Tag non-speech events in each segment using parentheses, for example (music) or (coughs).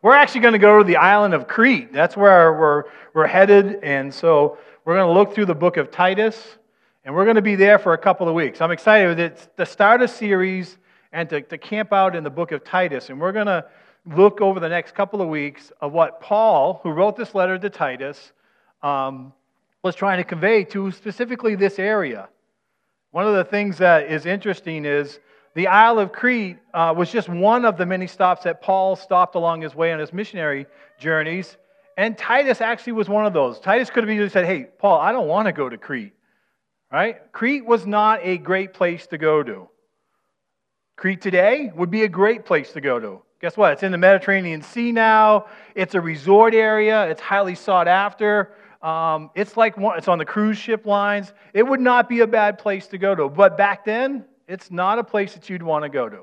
We're actually going to go to the island of Crete. That's where we're, we're headed. And so we're going to look through the book of Titus, and we're going to be there for a couple of weeks. I'm excited. It's to start a series and to, to camp out in the book of Titus. And we're going to look over the next couple of weeks of what Paul, who wrote this letter to Titus, um, was trying to convey to specifically this area. One of the things that is interesting is the Isle of Crete uh, was just one of the many stops that Paul stopped along his way on his missionary journeys. And Titus actually was one of those. Titus could have easily said, Hey, Paul, I don't want to go to Crete. Right? Crete was not a great place to go to. Crete today would be a great place to go to. Guess what? It's in the Mediterranean Sea now. It's a resort area. It's highly sought after. Um, it's like one, it's on the cruise ship lines. It would not be a bad place to go to. But back then, it's not a place that you'd want to go to.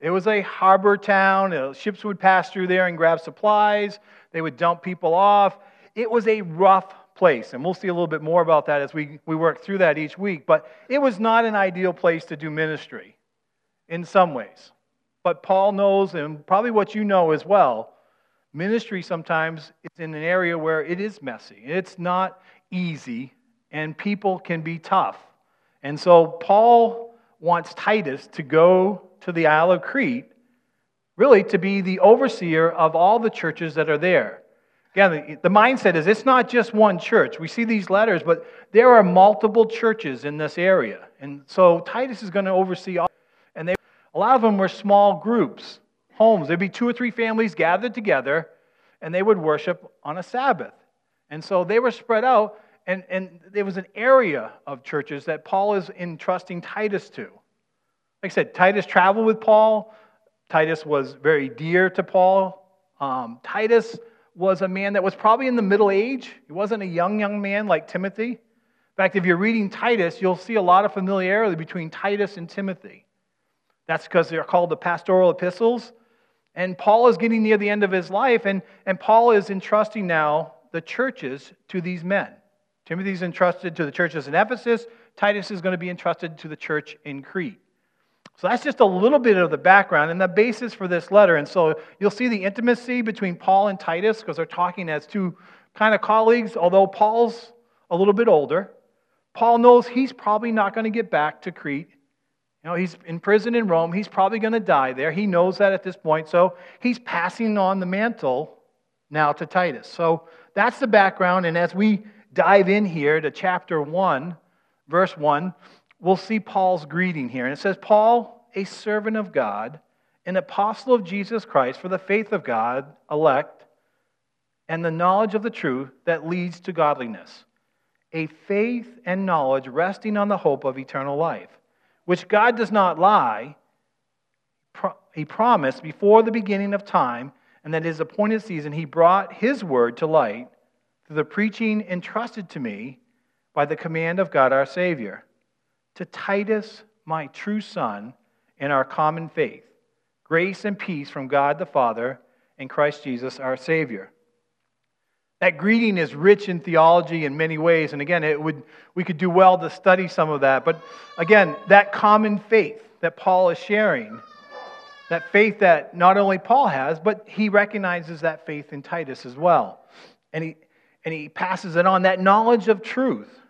It was a harbor town. Uh, ships would pass through there and grab supplies. They would dump people off. It was a rough place. And we'll see a little bit more about that as we, we work through that each week. But it was not an ideal place to do ministry in some ways. But Paul knows, and probably what you know as well, ministry sometimes is in an area where it is messy. It's not easy, and people can be tough. And so Paul wants Titus to go to the Isle of Crete, really to be the overseer of all the churches that are there. Again, the mindset is it's not just one church. We see these letters, but there are multiple churches in this area. And so Titus is going to oversee all. And they, a lot of them were small groups, homes. There'd be two or three families gathered together, and they would worship on a Sabbath. And so they were spread out. And, and there was an area of churches that Paul is entrusting Titus to. Like I said, Titus traveled with Paul. Titus was very dear to Paul. Um, Titus was a man that was probably in the middle age. He wasn't a young, young man like Timothy. In fact, if you're reading Titus, you'll see a lot of familiarity between Titus and Timothy. That's because they're called the pastoral epistles. And Paul is getting near the end of his life, and, and Paul is entrusting now the churches to these men. Timothy's entrusted to the churches in Ephesus. Titus is going to be entrusted to the church in Crete. So that's just a little bit of the background and the basis for this letter. And so you'll see the intimacy between Paul and Titus because they're talking as two kind of colleagues, although Paul's a little bit older. Paul knows he's probably not going to get back to Crete. You know, he's in prison in Rome. He's probably going to die there. He knows that at this point. So he's passing on the mantle now to Titus. So that's the background. And as we dive in here to chapter 1, verse 1, we'll see Paul's greeting here. And it says, Paul, a servant of God, an apostle of Jesus Christ for the faith of God, elect, and the knowledge of the truth that leads to godliness, a faith and knowledge resting on the hope of eternal life, which God does not lie. He promised before the beginning of time, and that his appointed season he brought his word to light through the preaching entrusted to me by the command of God our Savior, to Titus, my true son, in our common faith, grace and peace from God the Father and Christ Jesus our Savior. That greeting is rich in theology in many ways, and again, it would, we could do well to study some of that. But again, that common faith that Paul is sharing, that faith that not only Paul has, but he recognizes that faith in Titus as well. And he, and he passes it on that knowledge of truth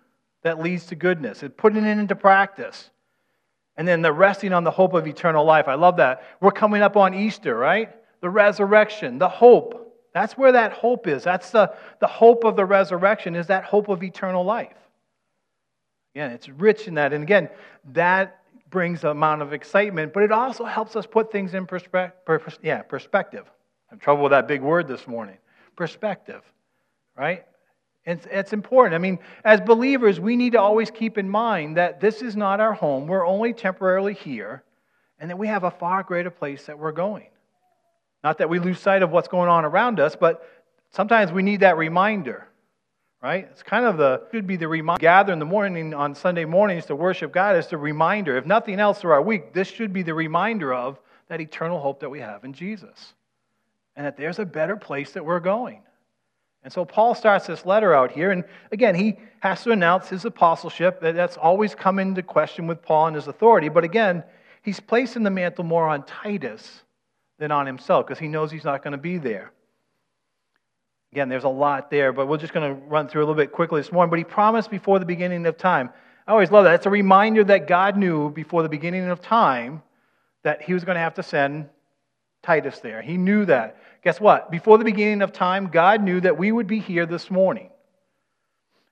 that leads to goodness and putting it into practice. And then the resting on the hope of eternal life. I love that. We're coming up on Easter, right? The resurrection, the hope. That's where that hope is. That's the, the hope of the resurrection, is that hope of eternal life. Again, it's rich in that. And again, that brings an amount of excitement, but it also helps us put things in perspe- per- yeah, perspective. I'm trouble with that big word this morning. Perspective right? It's, it's important. I mean, as believers, we need to always keep in mind that this is not our home. We're only temporarily here, and that we have a far greater place that we're going. Not that we lose sight of what's going on around us, but sometimes we need that reminder, right? It's kind of the, should be the reminder. Gather in the morning on Sunday mornings to worship God is the reminder. If nothing else through our week, this should be the reminder of that eternal hope that we have in Jesus. And that there's a better place that we're going. And so Paul starts this letter out here, and again, he has to announce his apostleship. That's always come into question with Paul and his authority. But again, he's placing the mantle more on Titus than on himself because he knows he's not going to be there. Again, there's a lot there, but we're just going to run through a little bit quickly this morning. But he promised before the beginning of time. I always love that. It's a reminder that God knew before the beginning of time that he was going to have to send Titus there. He knew that. Guess what? Before the beginning of time, God knew that we would be here this morning.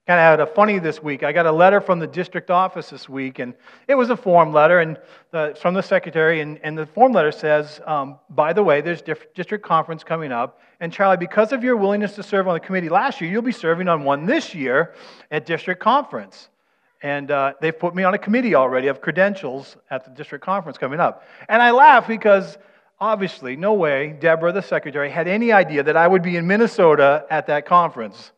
Kind of had a funny this week. I got a letter from the district office this week, and it was a form letter and the, from the secretary. And, and, the form letter says, um, by the way, there's district conference coming up. And Charlie, because of your willingness to serve on the committee last year, you'll be serving on one this year at district conference. And uh, they've put me on a committee already of credentials at the district conference coming up. And I laugh because obviously, no way Deborah, the secretary, had any idea that I would be in Minnesota at that conference.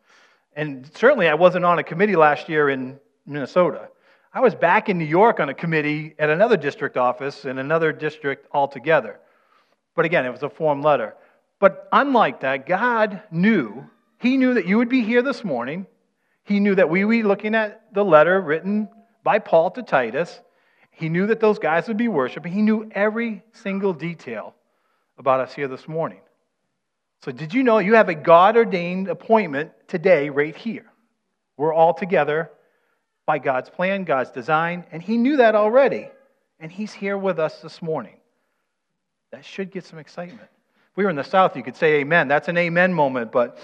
And certainly I wasn't on a committee last year in Minnesota. I was back in New York on a committee at another district office in another district altogether. But again, it was a form letter. But unlike that, God knew, He knew that you would be here this morning. He knew that we would be looking at the letter written by Paul to Titus. He knew that those guys would be worshiping. He knew every single detail about us here this morning. So, did you know you have a God ordained appointment today, right here? We're all together by God's plan, God's design, and He knew that already. And He's here with us this morning. That should get some excitement. If we were in the South, you could say amen. That's an amen moment, but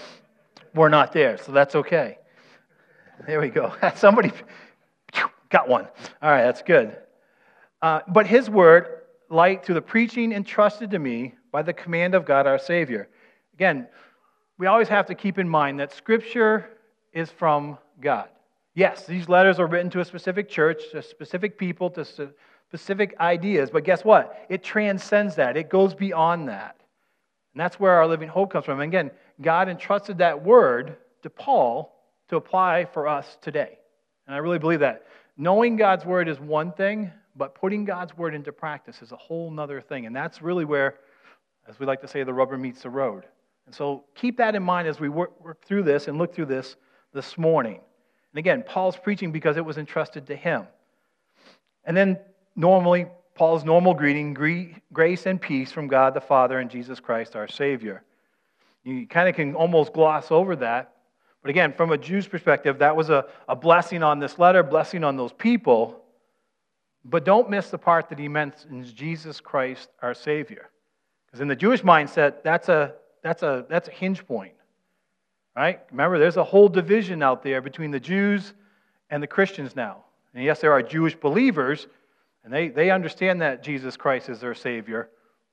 we're not there, so that's okay. There we go. (laughs) Somebody got one. All right, that's good. Uh, but His word, light through the preaching entrusted to me by the command of God our Savior Again, we always have to keep in mind that Scripture is from God. Yes, these letters are written to a specific church, to specific people, to specific ideas, but guess what? It transcends that, it goes beyond that. And that's where our living hope comes from. And again, God entrusted that word to Paul to apply for us today. And I really believe that. Knowing God's word is one thing, but putting God's word into practice is a whole nother thing. And that's really where, as we like to say, the rubber meets the road. And so keep that in mind as we work, work through this and look through this this morning. And again, Paul's preaching because it was entrusted to him. And then normally, Paul's normal greeting grace and peace from God the Father and Jesus Christ our Savior. You kind of can almost gloss over that. But again, from a Jew's perspective, that was a, a blessing on this letter, blessing on those people. But don't miss the part that he mentions Jesus Christ our Savior. Because in the Jewish mindset, that's a that's a, that's a hinge point, right? Remember, there's a whole division out there between the Jews and the Christians now. And yes, there are Jewish believers, and they, they understand that Jesus Christ is their Savior,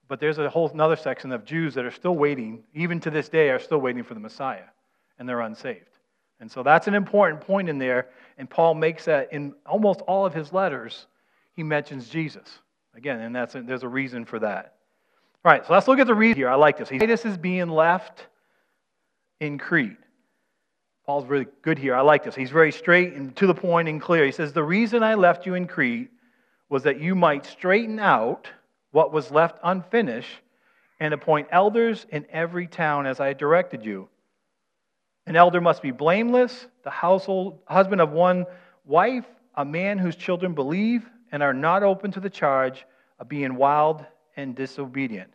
but there's a whole other section of Jews that are still waiting, even to this day, are still waiting for the Messiah, and they're unsaved. And so that's an important point in there, and Paul makes that in almost all of his letters, he mentions Jesus. Again, and that's a, there's a reason for that. All right, so let's look at the read here. I like this. Titus is being left in Crete. Paul's really good here. I like this. He's very straight and to the point and clear. He says, The reason I left you in Crete was that you might straighten out what was left unfinished and appoint elders in every town as I directed you. An elder must be blameless, the household husband of one wife, a man whose children believe and are not open to the charge of being wild and disobedient.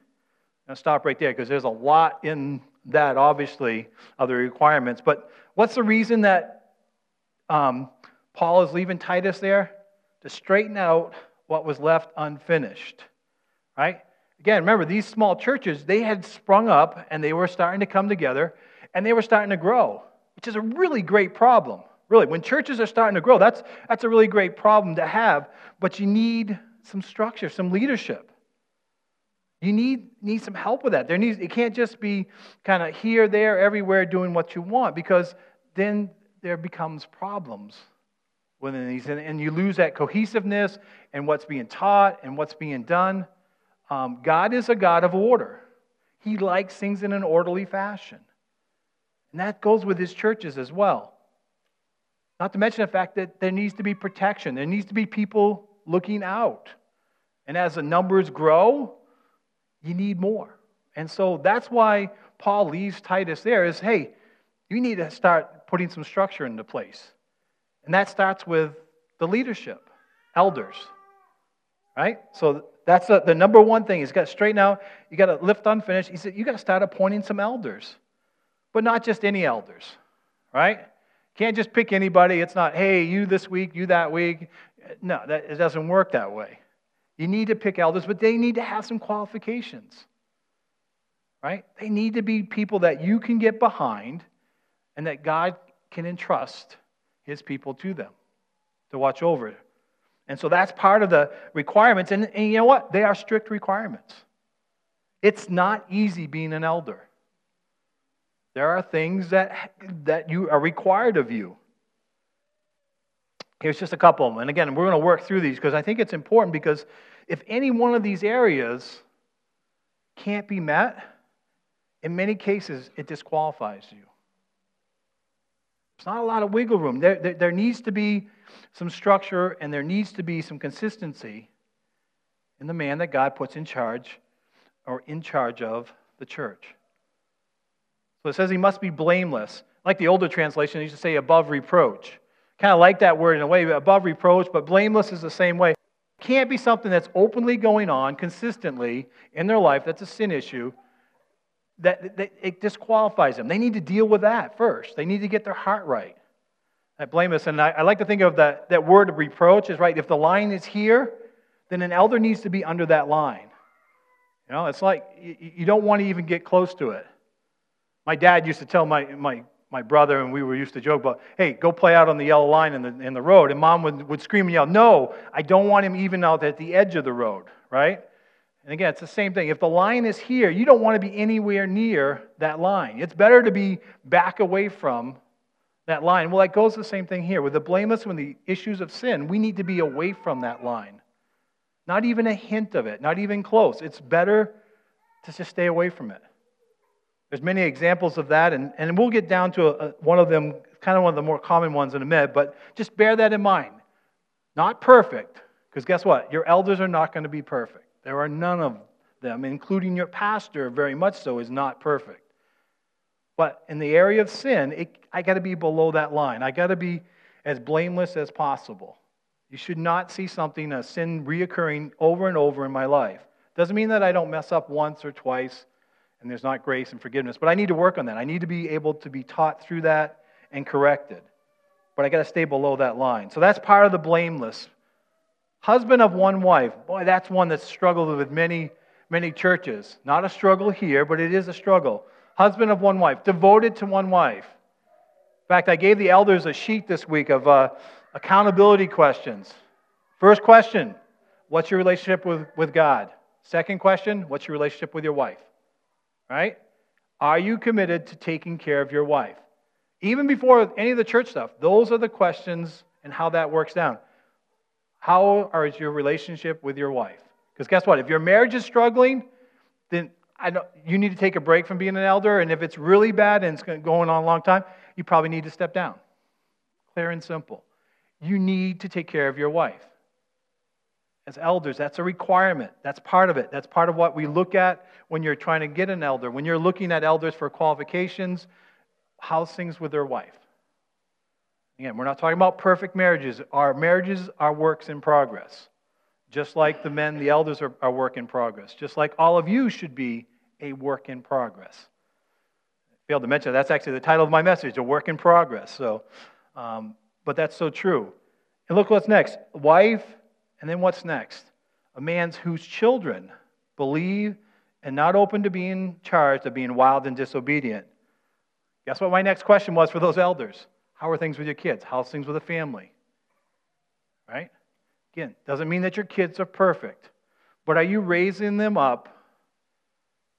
Now, stop right there because there's a lot in that, obviously, of the requirements. But what's the reason that um, Paul is leaving Titus there? To straighten out what was left unfinished, right? Again, remember, these small churches, they had sprung up and they were starting to come together and they were starting to grow, which is a really great problem. Really, when churches are starting to grow, that's, that's a really great problem to have, but you need some structure, some leadership. You need, need some help with that. There needs, it can't just be kind of here, there, everywhere doing what you want because then there becomes problems within these. And, and you lose that cohesiveness and what's being taught and what's being done. Um, God is a God of order, He likes things in an orderly fashion. And that goes with His churches as well. Not to mention the fact that there needs to be protection, there needs to be people looking out. And as the numbers grow, you need more. And so that's why Paul leaves Titus there is hey, you need to start putting some structure into place. And that starts with the leadership, elders. Right? So That's the, the number one thing. He's got to straighten out. You got to lift unfinished. He said, you got to start appointing some elders, but not just any elders, right? Can't just pick anybody. It's not, hey, you this week, you that week. No, that, it doesn't work that way. You need to pick elders, but they need to have some qualifications, right? They need to be people that you can get behind and that God can entrust his people to them to watch over. And so that's part of the requirements. And, and you know what? They are strict requirements. It's not easy being an elder. There are things that, that you are required of you. Here's just a couple. And again, we're going to work through these because I think it's important because if any one of these areas can't be met, in many cases, it disqualifies you. There's not a lot of wiggle room. There, there, there, needs to be some structure and there needs to be some consistency in the man that God puts in charge or in charge of the church. So it says he must be blameless. Like the older translation, used to say above reproach. Kind of like that word in a way, above reproach, but blameless is the same way. It can't be something that's openly going on consistently in their life that's a sin issue that, that it disqualifies them. They need to deal with that first. They need to get their heart right. That blameless, and I, I like to think of that, that word reproach is right. If the line is here, then an elder needs to be under that line. You know, it's like you, you don't want to even get close to it. My dad used to tell my, my, my brother, and we were used to joke about, hey, go play out on the yellow line in the, in the road. And mom would, would scream and yell, no, I don't want him even out at the edge of the road, right? And again, it's the same thing. If the line is here, you don't want to be anywhere near that line. It's better to be back away from that line. Well, that goes the same thing here. With the blameless, when the issues of sin, we need to be away from that line. Not even a hint of it, not even close. It's better to just stay away from it. There's many examples of that, and, and we'll get down to a, a, one of them, kind of one of the more common ones in a minute, but just bear that in mind. Not perfect, because guess what? Your elders are not going to be perfect. There are none of them, including your pastor, very much so, is not perfect. But in the area of sin, it, I got to be below that line. I got to be as blameless as possible. You should not see something, a sin reoccurring over and over in my life. Doesn't mean that I don't mess up once or twice and there's not grace and forgiveness, but I need to work on that. I need to be able to be taught through that and corrected. But I got to stay below that line. So that's part of the blameless Husband of one wife. Boy, that's one that's struggled with many, many churches. Not a struggle here, but it is a struggle. Husband of one wife, devoted to one wife. In fact, I gave the elders a sheet this week of uh, accountability questions. First question What's your relationship with, with God? Second question What's your relationship with your wife? Right? Are you committed to taking care of your wife? Even before any of the church stuff, those are the questions and how that works down. How is your relationship with your wife? Because guess what? If your marriage is struggling, then I know you need to take a break from being an elder. And if it's really bad and it's going on a long time, you probably need to step down. Clear and simple. You need to take care of your wife. As elders, that's a requirement. That's part of it. That's part of what we look at when you're trying to get an elder. When you're looking at elders for qualifications, how's things with their wife? Again, we're not talking about perfect marriages. Our marriages are works in progress. Just like the men, the elders are, are work in progress. Just like all of you should be a work in progress. I failed to mention that's actually the title of my message, a work in progress. So, um, but that's so true. And look what's next. Wife, and then what's next? A man's whose children believe and not open to being charged of being wild and disobedient. Guess what my next question was for those elders? How are things with your kids? How's things with the family? Right? Again, doesn't mean that your kids are perfect, but are you raising them up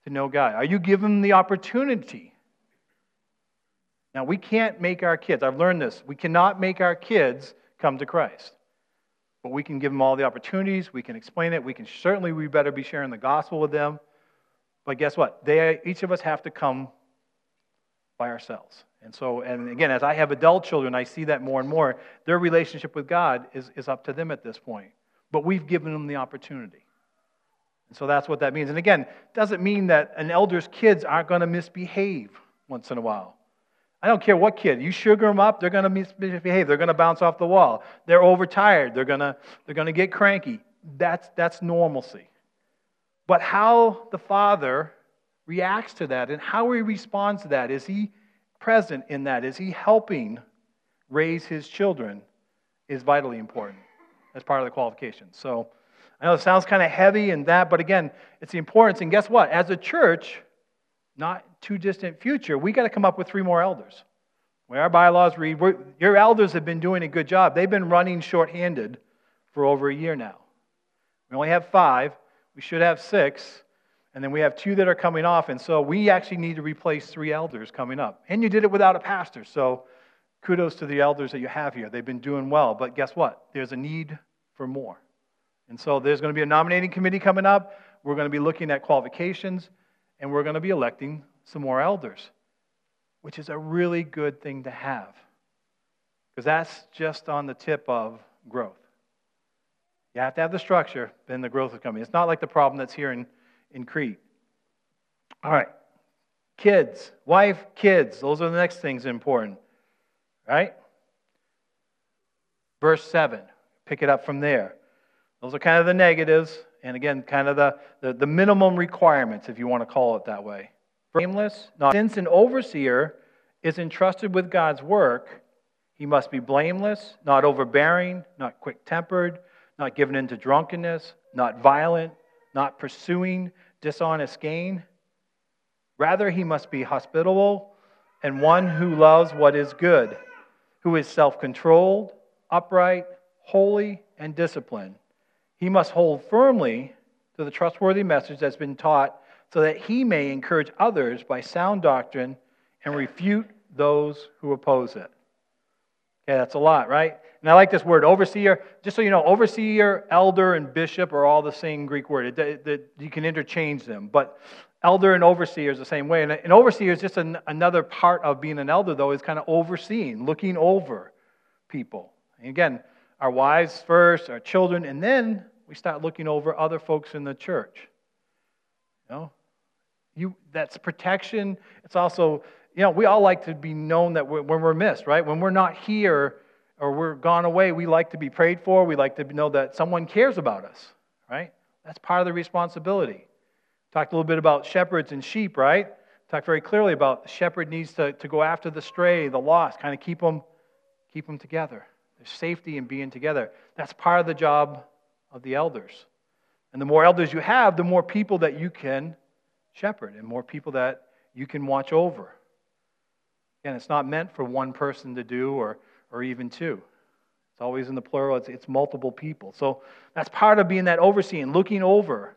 to know God? Are you giving them the opportunity? Now, we can't make our kids, I've learned this, we cannot make our kids come to Christ. But we can give them all the opportunities, we can explain it, we can certainly, we better be sharing the gospel with them. But guess what? They, each of us have to come by ourselves. And so, and again, as I have adult children, I see that more and more. Their relationship with God is, is up to them at this point. But we've given them the opportunity. And so that's what that means. And again, doesn't mean that an elder's kids aren't going to misbehave once in a while. I don't care what kid. You sugar them up, they're going to misbehave. They're going to bounce off the wall. They're overtired. They're going to, they're going to get cranky. That's, that's normalcy. But how the father reacts to that and how he responds to that is he present in that? Is he helping raise his children? Is vitally important as part of the qualifications. So I know it sounds kind of heavy and that, but again, it's the importance. And guess what? As a church, not too distant future, we got to come up with three more elders. Where our bylaws read, your elders have been doing a good job. They've been running shorthanded for over a year now. We only have five. We should have six. And then we have two that are coming off. And so we actually need to replace three elders coming up. And you did it without a pastor. So kudos to the elders that you have here. They've been doing well. But guess what? There's a need for more. And so there's going to be a nominating committee coming up. We're going to be looking at qualifications. And we're going to be electing some more elders, which is a really good thing to have. Because that's just on the tip of growth. You have to have the structure, then the growth is coming. It's not like the problem that's here in in Crete. All right. Kids, wife, kids. Those are the next things important. Right? Verse 7. Pick it up from there. Those are kind of the negatives, and again, kind of the, the, the minimum requirements, if you want to call it that way. Blameless, not since an overseer is entrusted with God's work, he must be blameless, not overbearing, not quick tempered, not given into drunkenness, not violent, not pursuing dishonest gain. Rather, he must be hospitable and one who loves what is good, who is self controlled, upright, holy, and disciplined. He must hold firmly to the trustworthy message that's been taught so that he may encourage others by sound doctrine and refute those who oppose it. Okay, that's a lot, right? And I like this word, overseer. Just so you know, overseer, elder, and bishop are all the same Greek word. It, it, you can interchange them. But elder and overseer is the same way. And an overseer is just an, another part of being an elder, though, is kind of overseeing, looking over people. And again, our wives first, our children, and then we start looking over other folks in the church. You know, you, that's protection. It's also, you know, we all like to be known that we're, when we're missed, right? When we're not here, or we're gone away, we like to be prayed for. We like to know that someone cares about us, right? That's part of the responsibility. Talked a little bit about shepherds and sheep, right? Talked very clearly about the shepherd needs to, to go after the stray, the lost, kind of keep them, keep them together. There's safety in being together. That's part of the job of the elders. And the more elders you have, the more people that you can shepherd and more people that you can watch over. Again, it's not meant for one person to do or or even two. It's always in the plural, it's, it's multiple people. So that's part of being that overseeing, looking over,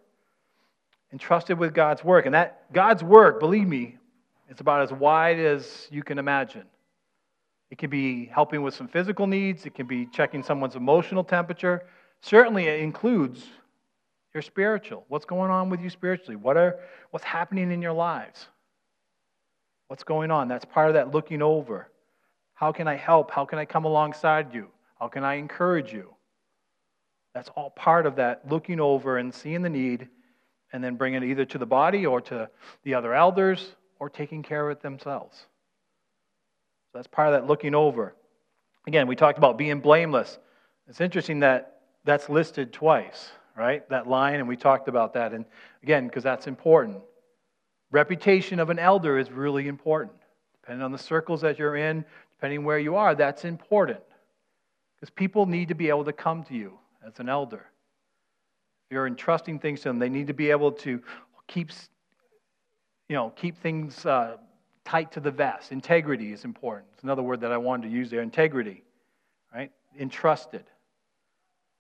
entrusted with God's work. And that God's work, believe me, it's about as wide as you can imagine. It can be helping with some physical needs, it can be checking someone's emotional temperature. Certainly, it includes your spiritual. What's going on with you spiritually? What are, what's happening in your lives? What's going on? That's part of that looking over. How can I help? How can I come alongside you? How can I encourage you? That's all part of that looking over and seeing the need and then bringing it either to the body or to the other elders or taking care of it themselves. So that's part of that looking over. Again, we talked about being blameless. It's interesting that that's listed twice, right? That line, and we talked about that. And again, because that's important. Reputation of an elder is really important. Depending on the circles that you're in, depending where you are, that's important. Because people need to be able to come to you as an elder. If you're entrusting things to them, they need to be able to keep, you know, keep things uh, tight to the vest. Integrity is important. It's another word that I wanted to use there. Integrity, right? Entrusted.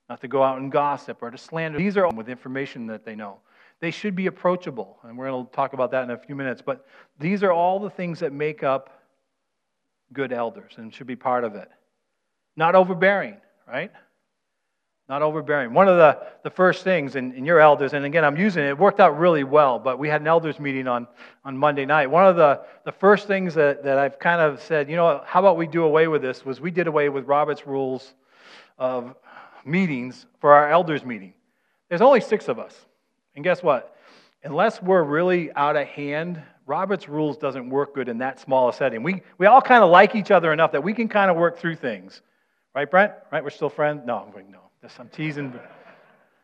Not to go out and gossip or to slander. These are all with information that they know. They should be approachable, and we're going to talk about that in a few minutes. But these are all the things that make up good elders and should be part of it. Not overbearing, right? Not overbearing. One of the, the first things, in, your elders, and again, I'm using it, it worked out really well, but we had an elders meeting on, on Monday night. One of the, the first things that, that I've kind of said, you know, how about we do away with this, was we did away with Robert's rules of meetings for our elders meeting. There's only six of us. And guess what? Unless we're really out of hand Robert's rules doesn't work good in that small a setting. We, we all kind of like each other enough that we can kind of work through things. Right, Brent? Right? We're still friends? No, I'm going, no. I'm teasing.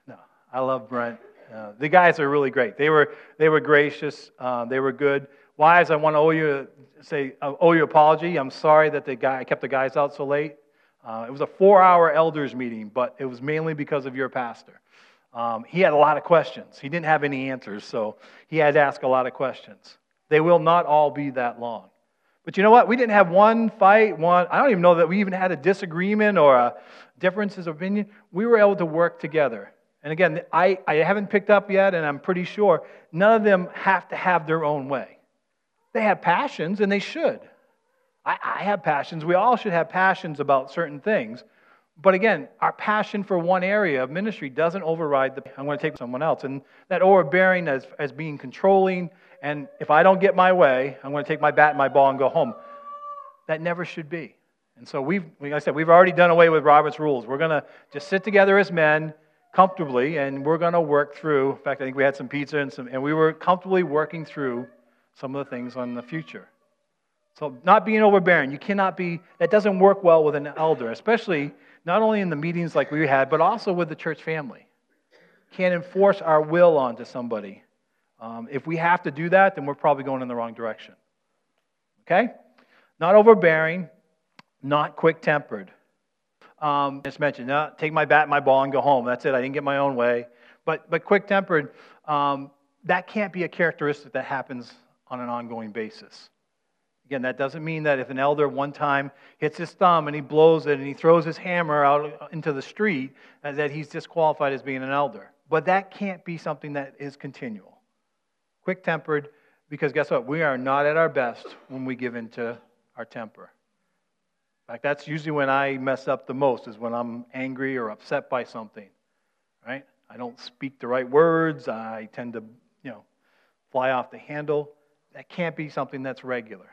No, I love Brent. Uh, the guys are really great. They were, they were gracious. Uh, they were good. Wives, I want to owe you say uh, owe you apology. I'm sorry that the guy I kept the guys out so late. Uh, it was a four-hour elders meeting, but it was mainly because of your pastor. Um, he had a lot of questions. He didn't have any answers, so he had to ask a lot of questions. They will not all be that long. But you know what? We didn't have one fight, one, I don't even know that we even had a disagreement or a differences of opinion. We were able to work together. And again, I, I haven't picked up yet, and I'm pretty sure none of them have to have their own way. They have passions, and they should. I, I have passions. We all should have passions about certain things. But again, our passion for one area of ministry doesn't override the I'm going to take someone else. And that overbearing as, as being controlling, and if I don't get my way, I'm going to take my bat and my ball and go home. That never should be. And so we've, like I said, we've already done away with Robert's rules. We're going to just sit together as men comfortably, and we're going to work through. In fact, I think we had some pizza and some, and we were comfortably working through some of the things on the future. So, not being overbearing, you cannot be, that doesn't work well with an elder, especially not only in the meetings like we had, but also with the church family. Can't enforce our will onto somebody. Um, if we have to do that, then we're probably going in the wrong direction. Okay? Not overbearing, not quick tempered. Um, just mentioned, no, take my bat, my ball, and go home. That's it. I didn't get my own way. But, but quick tempered, um, that can't be a characteristic that happens on an ongoing basis. Again, that doesn't mean that if an elder one time hits his thumb and he blows it and he throws his hammer out into the street, uh, that he's disqualified as being an elder. But that can't be something that is continual. Quick tempered, because guess what? We are not at our best when we give into our temper. In fact, that's usually when I mess up the most, is when I'm angry or upset by something, right? I don't speak the right words. I tend to, you know, fly off the handle. That can't be something that's regular.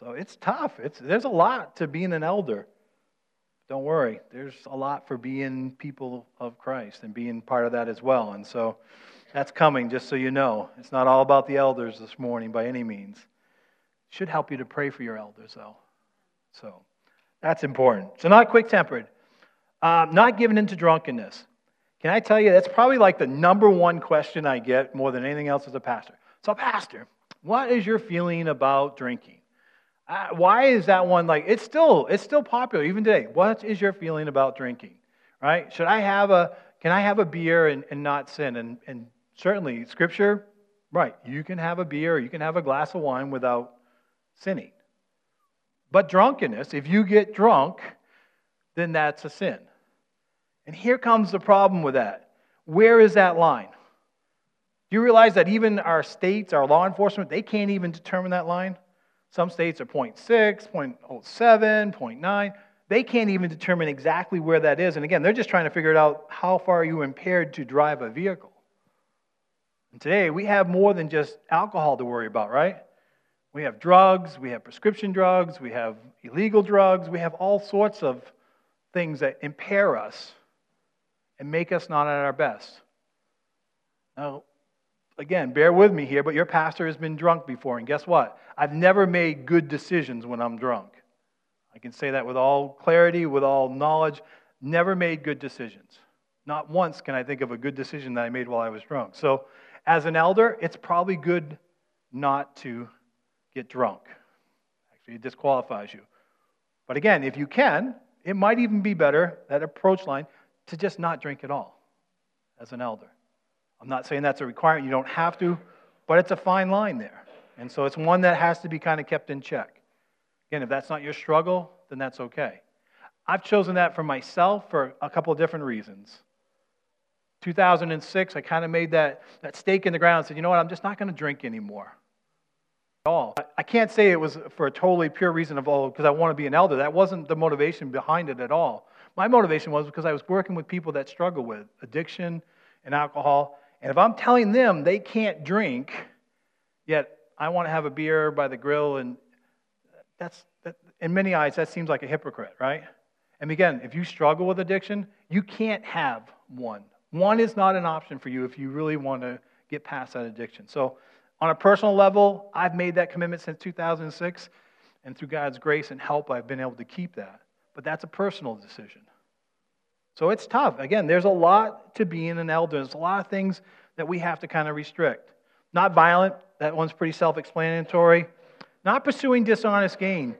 So it's tough. It's, there's a lot to being an elder. Don't worry, there's a lot for being people of Christ and being part of that as well. And so that's coming, just so you know. It's not all about the elders this morning by any means. Should help you to pray for your elders, though. So that's important. So, not quick tempered, um, not given into drunkenness. Can I tell you, that's probably like the number one question I get more than anything else as a pastor. So, Pastor, what is your feeling about drinking? Uh, why is that one like it's still it's still popular even today what is your feeling about drinking right should i have a can i have a beer and, and not sin and, and certainly scripture right you can have a beer you can have a glass of wine without sinning but drunkenness if you get drunk then that's a sin and here comes the problem with that where is that line do you realize that even our states our law enforcement they can't even determine that line some states are 0.6, 0.07, 0.9. They can't even determine exactly where that is. And again, they're just trying to figure out how far are you impaired to drive a vehicle. And today, we have more than just alcohol to worry about, right? We have drugs, we have prescription drugs, we have illegal drugs, we have all sorts of things that impair us and make us not at our best. Now, again, bear with me here, but your pastor has been drunk before, and guess what? I've never made good decisions when I'm drunk. I can say that with all clarity, with all knowledge. Never made good decisions. Not once can I think of a good decision that I made while I was drunk. So, as an elder, it's probably good not to get drunk. Actually, it disqualifies you. But again, if you can, it might even be better, that approach line, to just not drink at all as an elder. I'm not saying that's a requirement, you don't have to, but it's a fine line there. And so it's one that has to be kind of kept in check. Again, if that's not your struggle, then that's okay. I've chosen that for myself for a couple of different reasons. 2006, I kind of made that, that stake in the ground and said, you know what, I'm just not going to drink anymore. At all. I can't say it was for a totally pure reason of, oh, because I want to be an elder. That wasn't the motivation behind it at all. My motivation was because I was working with people that struggle with addiction and alcohol. And if I'm telling them they can't drink, yet I want to have a beer by the grill, and that's, that, in many eyes, that seems like a hypocrite, right? And again, if you struggle with addiction, you can't have one. One is not an option for you if you really want to get past that addiction. So, on a personal level, I've made that commitment since 2006, and through God's grace and help, I've been able to keep that. But that's a personal decision. So it's tough. Again, there's a lot to being an elder. There's a lot of things that we have to kind of restrict. Not violent, that one's pretty self explanatory. Not pursuing dishonest gain.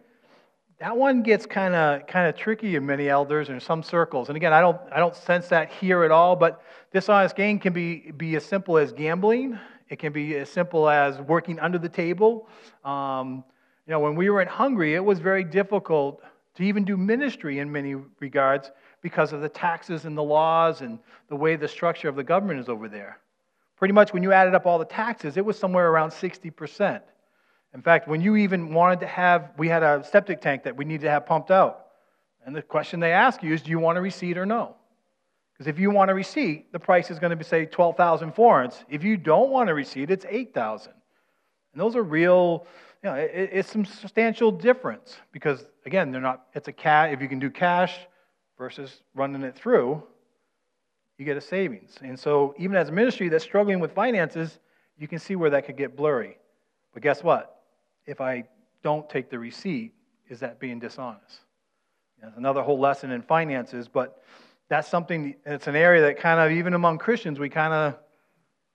That one gets kind of kind of tricky in many elders and some circles. And again, I don't I don't sense that here at all, but dishonest gain can be, be as simple as gambling. It can be as simple as working under the table. Um, you know, when we were in Hungary, it was very difficult to even do ministry in many regards because of the taxes and the laws and the way the structure of the government is over there. Pretty much when you added up all the taxes, it was somewhere around 60%. In fact, when you even wanted to have, we had a septic tank that we needed to have pumped out. And the question they ask you is, do you want a receipt or no? Because if you want a receipt, the price is going to be, say, 12,000 florins. If you don't want a receipt, it's 8,000. And those are real, you know, it, it's some substantial difference because, again, they're not, it's a cat. If you can do cash versus running it through, you get a savings. And so, even as a ministry that's struggling with finances, you can see where that could get blurry. But guess what? If I don't take the receipt, is that being dishonest? That's another whole lesson in finances, but that's something, it's an area that kind of, even among Christians, we kind of,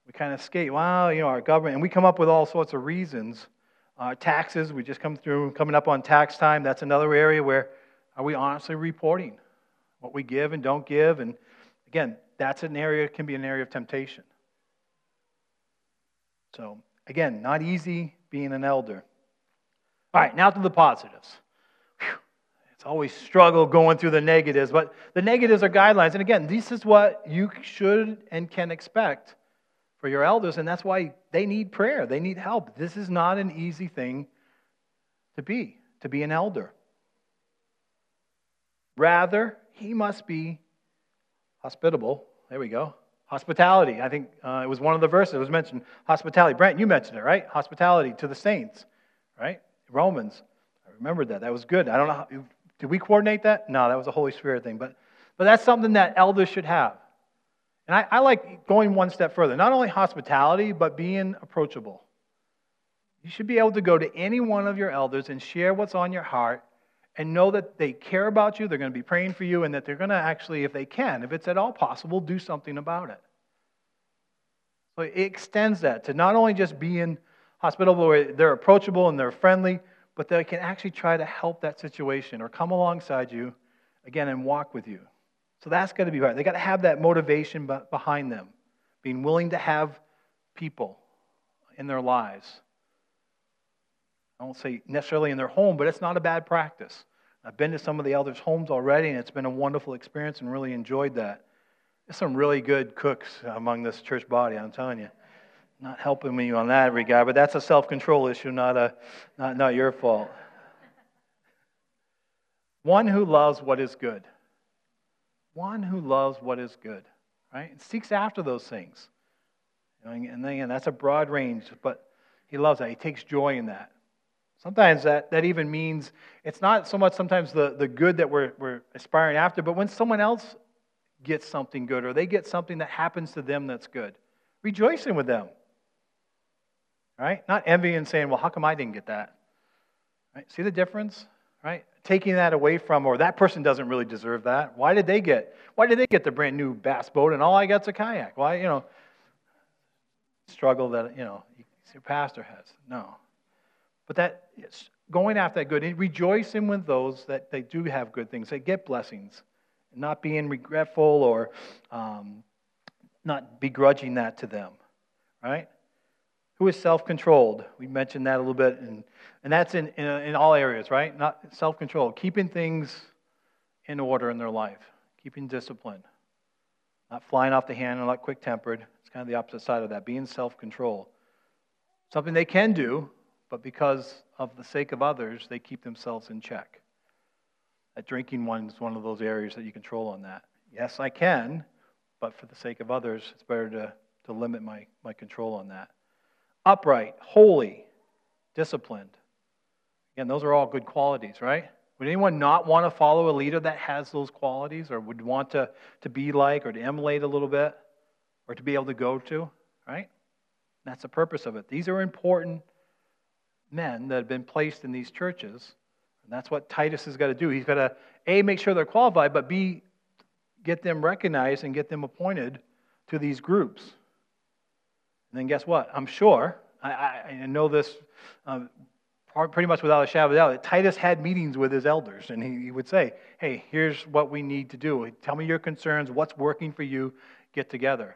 we kind of skate. Well, you know, our government, and we come up with all sorts of reasons. Uh, taxes, we just come through, coming up on tax time. That's another area where are we honestly reporting what we give and don't give? And again, that's an area, can be an area of temptation. So, again, not easy being an elder. All right, now to the positives. It's always struggle going through the negatives, but the negatives are guidelines. And again, this is what you should and can expect for your elders, and that's why they need prayer. They need help. This is not an easy thing to be, to be an elder. Rather, he must be hospitable. There we go. Hospitality. I think uh, it was one of the verses. that was mentioned hospitality. Brent, you mentioned it, right? Hospitality to the saints, right? Romans. I remembered that. That was good. I don't know. How, did we coordinate that? No, that was a Holy Spirit thing. But, but that's something that elders should have. And I, I like going one step further. Not only hospitality, but being approachable. You should be able to go to any one of your elders and share what's on your heart and know that they care about you, they're going to be praying for you, and that they're going to actually, if they can, if it's at all possible, do something about it. So it extends that to not only just being hospitable, where they're approachable and they're friendly, but they can actually try to help that situation or come alongside you again and walk with you. So that's got to be right. They got to have that motivation behind them, being willing to have people in their lives. I won't say necessarily in their home, but it's not a bad practice. I've been to some of the elders' homes already, and it's been a wonderful experience and really enjoyed that. There's some really good cooks among this church body, I'm telling you not helping me on that regard, but that's a self control issue, not, a, not, not your fault. One who loves what is good. One who loves what is good, right? And seeks after those things. And again, that's a broad range, but he loves that. He takes joy in that. Sometimes that, that even means it's not so much sometimes the, the good that we're, we're aspiring after, but when someone else gets something good or they get something that happens to them that's good, rejoicing with them. Right? Not envying and saying, well, how come I didn't get that? Right? See the difference? Right? Taking that away from, or that person doesn't really deserve that. Why did they get, why did they get the brand new bass boat and all I got's a kayak? Why, you know, struggle that, you know, your pastor has. No. But that, going after that good, rejoicing with those that they do have good things, they get blessings, not being regretful or um, not begrudging that to them, right? Who is self controlled. We mentioned that a little bit, and, and that's in, in, in all areas, right? Not self controlled, keeping things in order in their life, keeping discipline, not flying off the handle, not quick tempered. It's kind of the opposite side of that, being self control. Something they can do, but because of the sake of others, they keep themselves in check. That drinking one is one of those areas that you control on that. Yes, I can, but for the sake of others, it's better to, to limit my, my control on that upright, holy, disciplined. Again, those are all good qualities, right? Would anyone not want to follow a leader that has those qualities or would want to, to be like or to emulate a little bit or to be able to go to, right? That's the purpose of it. These are important men that have been placed in these churches. And that's what Titus has got to do. He's got to, A, make sure they're qualified, but B, get them recognized and get them appointed to these groups. And then guess what? I'm sure, I, I, know this um, pretty much without a shadow of a doubt, that Titus had meetings with his elders, and he, he would say, Hey, here's what we need to do. Tell me your concerns, what's working for you, get together.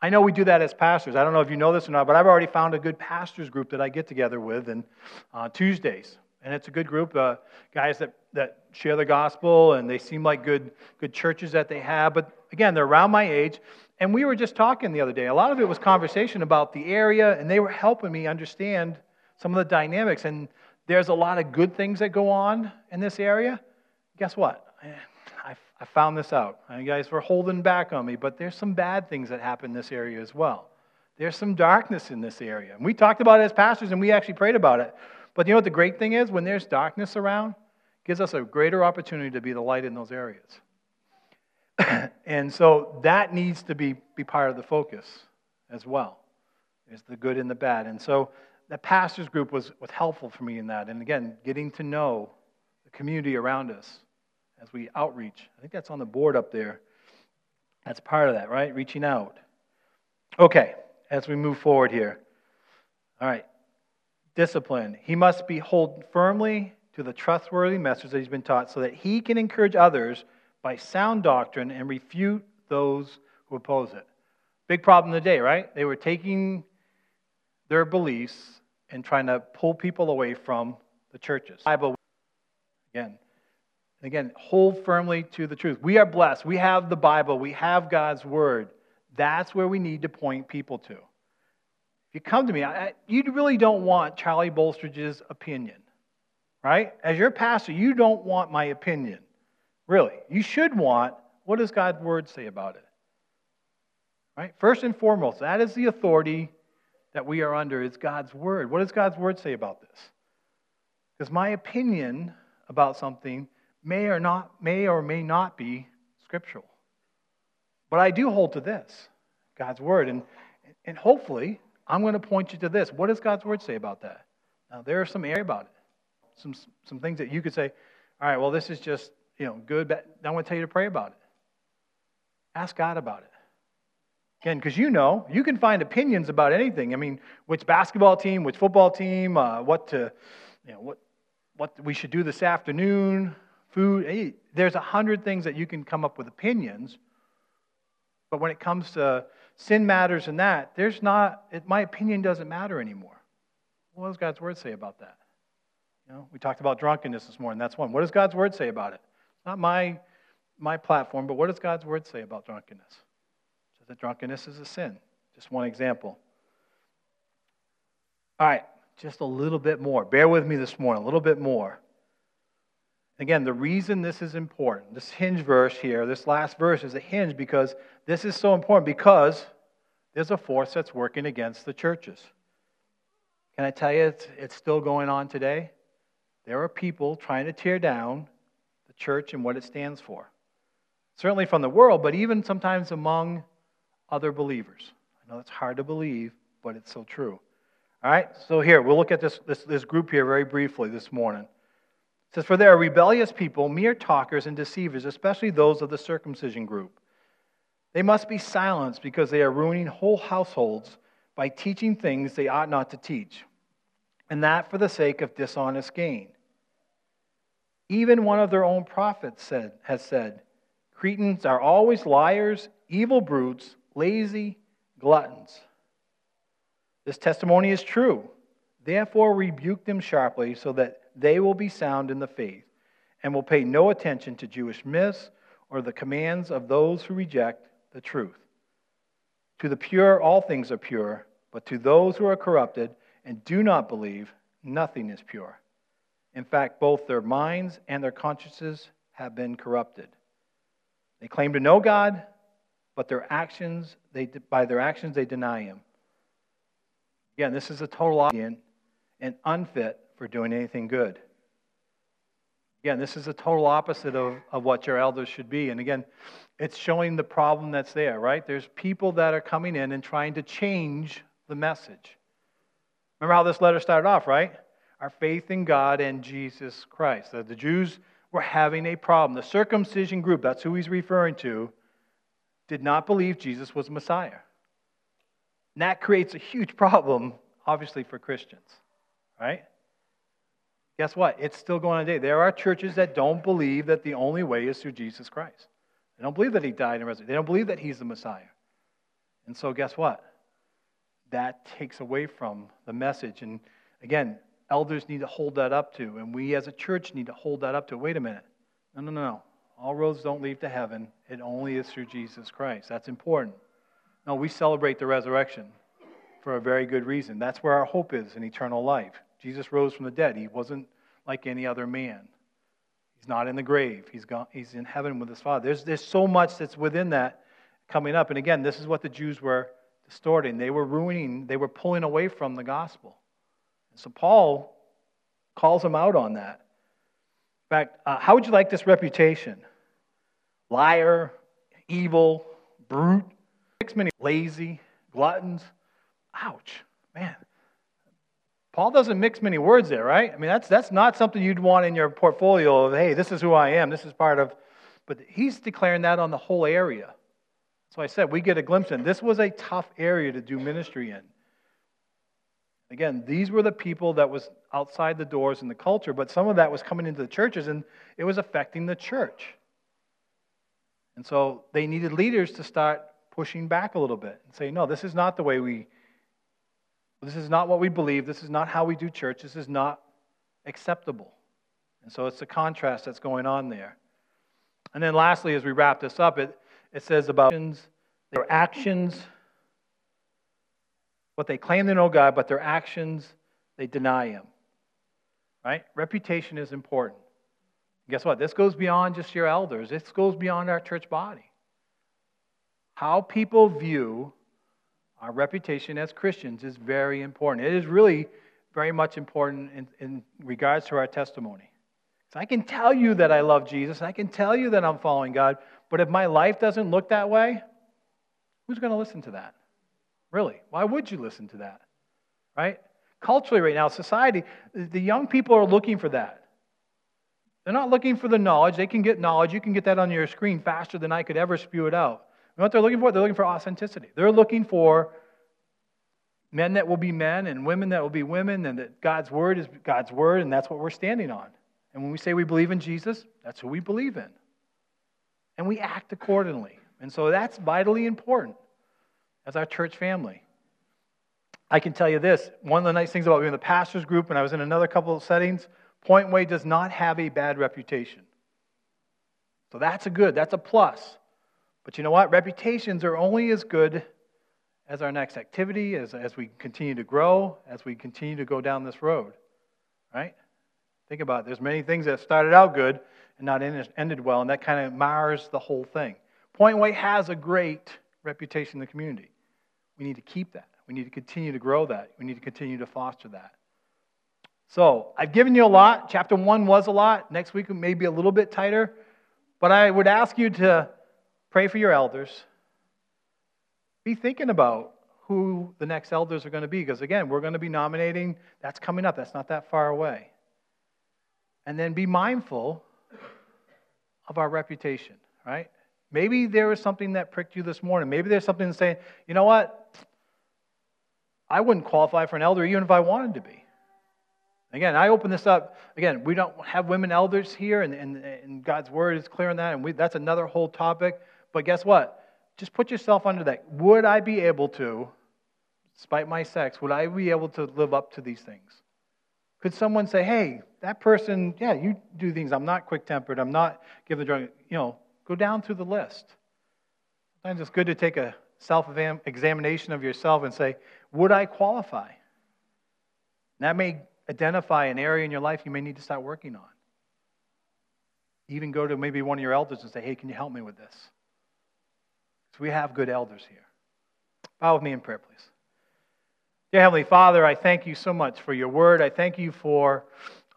I know we do that as pastors. I don't know if you know this or not, but I've already found a good pastors group that I get together with on uh, Tuesdays. And it's a good group, uh, guys that, that share the gospel, and they seem like good, good churches that they have. But again, they're around my age. And we were just talking the other day. A lot of it was conversation about the area, and they were helping me understand some of the dynamics. And there's a lot of good things that go on in this area. Guess what? I, I found this out. You guys were holding back on me, but there's some bad things that happen in this area as well. There's some darkness in this area. And we talked about it as pastors, and we actually prayed about it. But you know what the great thing is? When there's darkness around, it gives us a greater opportunity to be the light in those areas. (coughs) and so that needs to be, be part of the focus as well. There's the good and the bad. And so the pastors group was, was helpful for me in that. And again, getting to know the community around us as we outreach. I think that's on the board up there. That's part of that, right? Reaching out. Okay, as we move forward here. All right. Discipline. He must be hold firmly to the trustworthy message that he's been taught so that he can encourage others by sound doctrine and refute those who oppose it. Big problem today, right? They were taking their beliefs and trying to pull people away from the churches. Bible again. And Again, hold firmly to the truth. We are blessed. We have the Bible. We have God's word. That's where we need to point people to. If you come to me, I, you really don't want Charlie Bolstridge's opinion, right? As your pastor, you don't want my opinion. Really. You should want what does God's word say about it? Right? First and foremost, that is the authority that we are under is God's word. What does God's word say about this? Because my opinion about something may or not may or may not be scriptural. But I do hold to this, God's word. And, and hopefully, I'm going to point you to this. What does God's word say about that? Now, there are some area about it. Some, some things that you could say, all right, well, this is just, you know, good, but I want to tell you to pray about it. Ask God about it. Again, because you know, you can find opinions about anything. I mean, which basketball team, which football team, uh, what to, you know, what, what we should do this afternoon, food. Hey, there's a hundred things that you can come up with opinions. But when it comes to sin matters and that, there's not, it, my opinion doesn't matter anymore. What does God's word say about that? You know, we talked about drunkenness this morning. That's one. What does God's word say about it? Not my, my platform, but what does God's word say about drunkenness? that drunkenness is a sin. Just one example. All right, just a little bit more. Bear with me this morning, a little bit more. Again, the reason this is important, this hinge verse here, this last verse is a hinge because this is so important because there's a force that's working against the churches. Can I tell you it's, it's still going on today? There are people trying to tear down church and what it stands for. Certainly from the world, but even sometimes among other believers. I know it's hard to believe, but it's so true. All right, so here, we'll look at this, this, this group here very briefly this morning. It says, For they are rebellious people, mere talkers and deceivers, especially those of the circumcision group. They must be silenced because they are ruining whole households by teaching things they ought not to teach, and that for the sake of dishonest gain. Even one of their own prophets said, has said, Cretans are always liars, evil brutes, lazy gluttons. This testimony is true. Therefore, rebuke them sharply so that they will be sound in the faith and will pay no attention to Jewish myths or the commands of those who reject the truth. To the pure, all things are pure, but to those who are corrupted and do not believe, nothing is pure. In fact, both their minds and their consciences have been corrupted. They claim to know God, but their actions, they, by their actions, they deny him. Again, this is a total opposite and unfit for doing anything good. Again, this is a total opposite of, of what your elders should be. And again, it's showing the problem that's there, right? There's people that are coming in and trying to change the message. Remember how this letter started off, right? Our faith in God and Jesus Christ. The Jews were having a problem. The circumcision group, that's who he's referring to, did not believe Jesus was Messiah. And that creates a huge problem, obviously, for Christians, right? Guess what? It's still going on today. There are churches that don't believe that the only way is through Jesus Christ. They don't believe that he died and resurrected. They don't believe that he's the Messiah. And so, guess what? That takes away from the message. And again, elders need to hold that up to, and we as a church need to hold that up to. Wait a minute. No, no, no. All roads don't lead to heaven. It only is through Jesus Christ. That's important. No, we celebrate the resurrection for a very good reason. That's where our hope is in eternal life. Jesus rose from the dead. He wasn't like any other man. He's not in the grave. He's, gone, he's in heaven with his Father. There's, there's so much that's within that coming up. And again, this is what the Jews were distorting. They were ruining, they were pulling away from the gospel. So Paul calls him out on that. In fact, uh, how would you like this reputation? Liar, evil, brute, many lazy, gluttons. Ouch, man. Paul doesn't mix many words there, right? I mean, that's, that's not something you'd want in your portfolio of, hey, this is who I am, this is part of, but he's declaring that on the whole area. So I said we get a glimpse in. This was a tough area to do ministry in. Again, these were the people that was outside the doors in the culture, but some of that was coming into the churches and it was affecting the church. And so they needed leaders to start pushing back a little bit and say, no, this is not the way we this is not what we believe. This is not how we do church. This is not acceptable. And so it's the contrast that's going on there. And then lastly, as we wrap this up, it, it says about their actions, what they claim to know God, but their actions, they deny Him. Right? Reputation is important. Guess what? This goes beyond just your elders, this goes beyond our church body. How people view our reputation as Christians is very important. It is really very much important in, in regards to our testimony. So I can tell you that I love Jesus, I can tell you that I'm following God, but if my life doesn't look that way, who's going to listen to that? Really? Why would you listen to that? Right? Culturally, right now, society, the young people are looking for that. They're not looking for the knowledge. They can get knowledge. You can get that on your screen faster than I could ever spew it out know what they're looking for? They're looking for authenticity. They're looking for men that will be men and women that will be women, and that God's word is God's word, and that's what we're standing on. And when we say we believe in Jesus, that's who we believe in. And we act accordingly. And so that's vitally important as our church family. I can tell you this one of the nice things about being in the pastor's group, and I was in another couple of settings, Point Way does not have a bad reputation. So that's a good, that's a plus. But you know what? Reputations are only as good as our next activity, as, as we continue to grow, as we continue to go down this road. Right? Think about it. There's many things that started out good and not ended well, and that kind of mars the whole thing. Point Way has a great reputation in the community. We need to keep that. We need to continue to grow that. We need to continue to foster that. So, I've given you a lot. Chapter one was a lot. Next week, may be a little bit tighter. But I would ask you to Pray for your elders. Be thinking about who the next elders are going to be, because again, we're going to be nominating. That's coming up, that's not that far away. And then be mindful of our reputation, right? Maybe there was something that pricked you this morning. Maybe there's something saying, you know what? I wouldn't qualify for an elder even if I wanted to be. Again, I open this up. Again, we don't have women elders here, and, and, and God's word is clear on that, and we, that's another whole topic. But guess what? Just put yourself under that. Would I be able to, despite my sex, would I be able to live up to these things? Could someone say, hey, that person, yeah, you do things. I'm not quick tempered. I'm not give the drug. You know, go down through the list. Sometimes it's good to take a self examination of yourself and say, would I qualify? And that may identify an area in your life you may need to start working on. Even go to maybe one of your elders and say, hey, can you help me with this? So we have good elders here. Bow with me in prayer, please. Dear Heavenly Father, I thank you so much for your word. I thank you for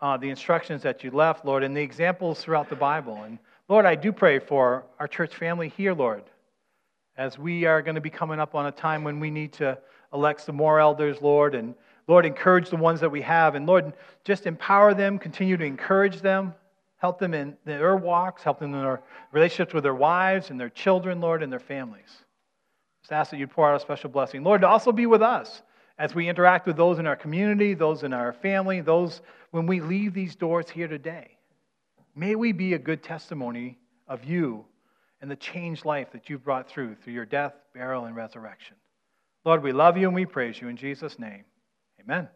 uh, the instructions that you left, Lord, and the examples throughout the Bible. And Lord, I do pray for our church family here, Lord, as we are going to be coming up on a time when we need to elect some more elders, Lord, and Lord, encourage the ones that we have. And Lord, just empower them, continue to encourage them. Help them in their walks, help them in their relationships with their wives and their children, Lord, and their families. Just ask that you'd pour out a special blessing. Lord, to also be with us as we interact with those in our community, those in our family, those when we leave these doors here today. May we be a good testimony of you and the changed life that you've brought through through your death, burial, and resurrection. Lord, we love you and we praise you in Jesus' name. Amen.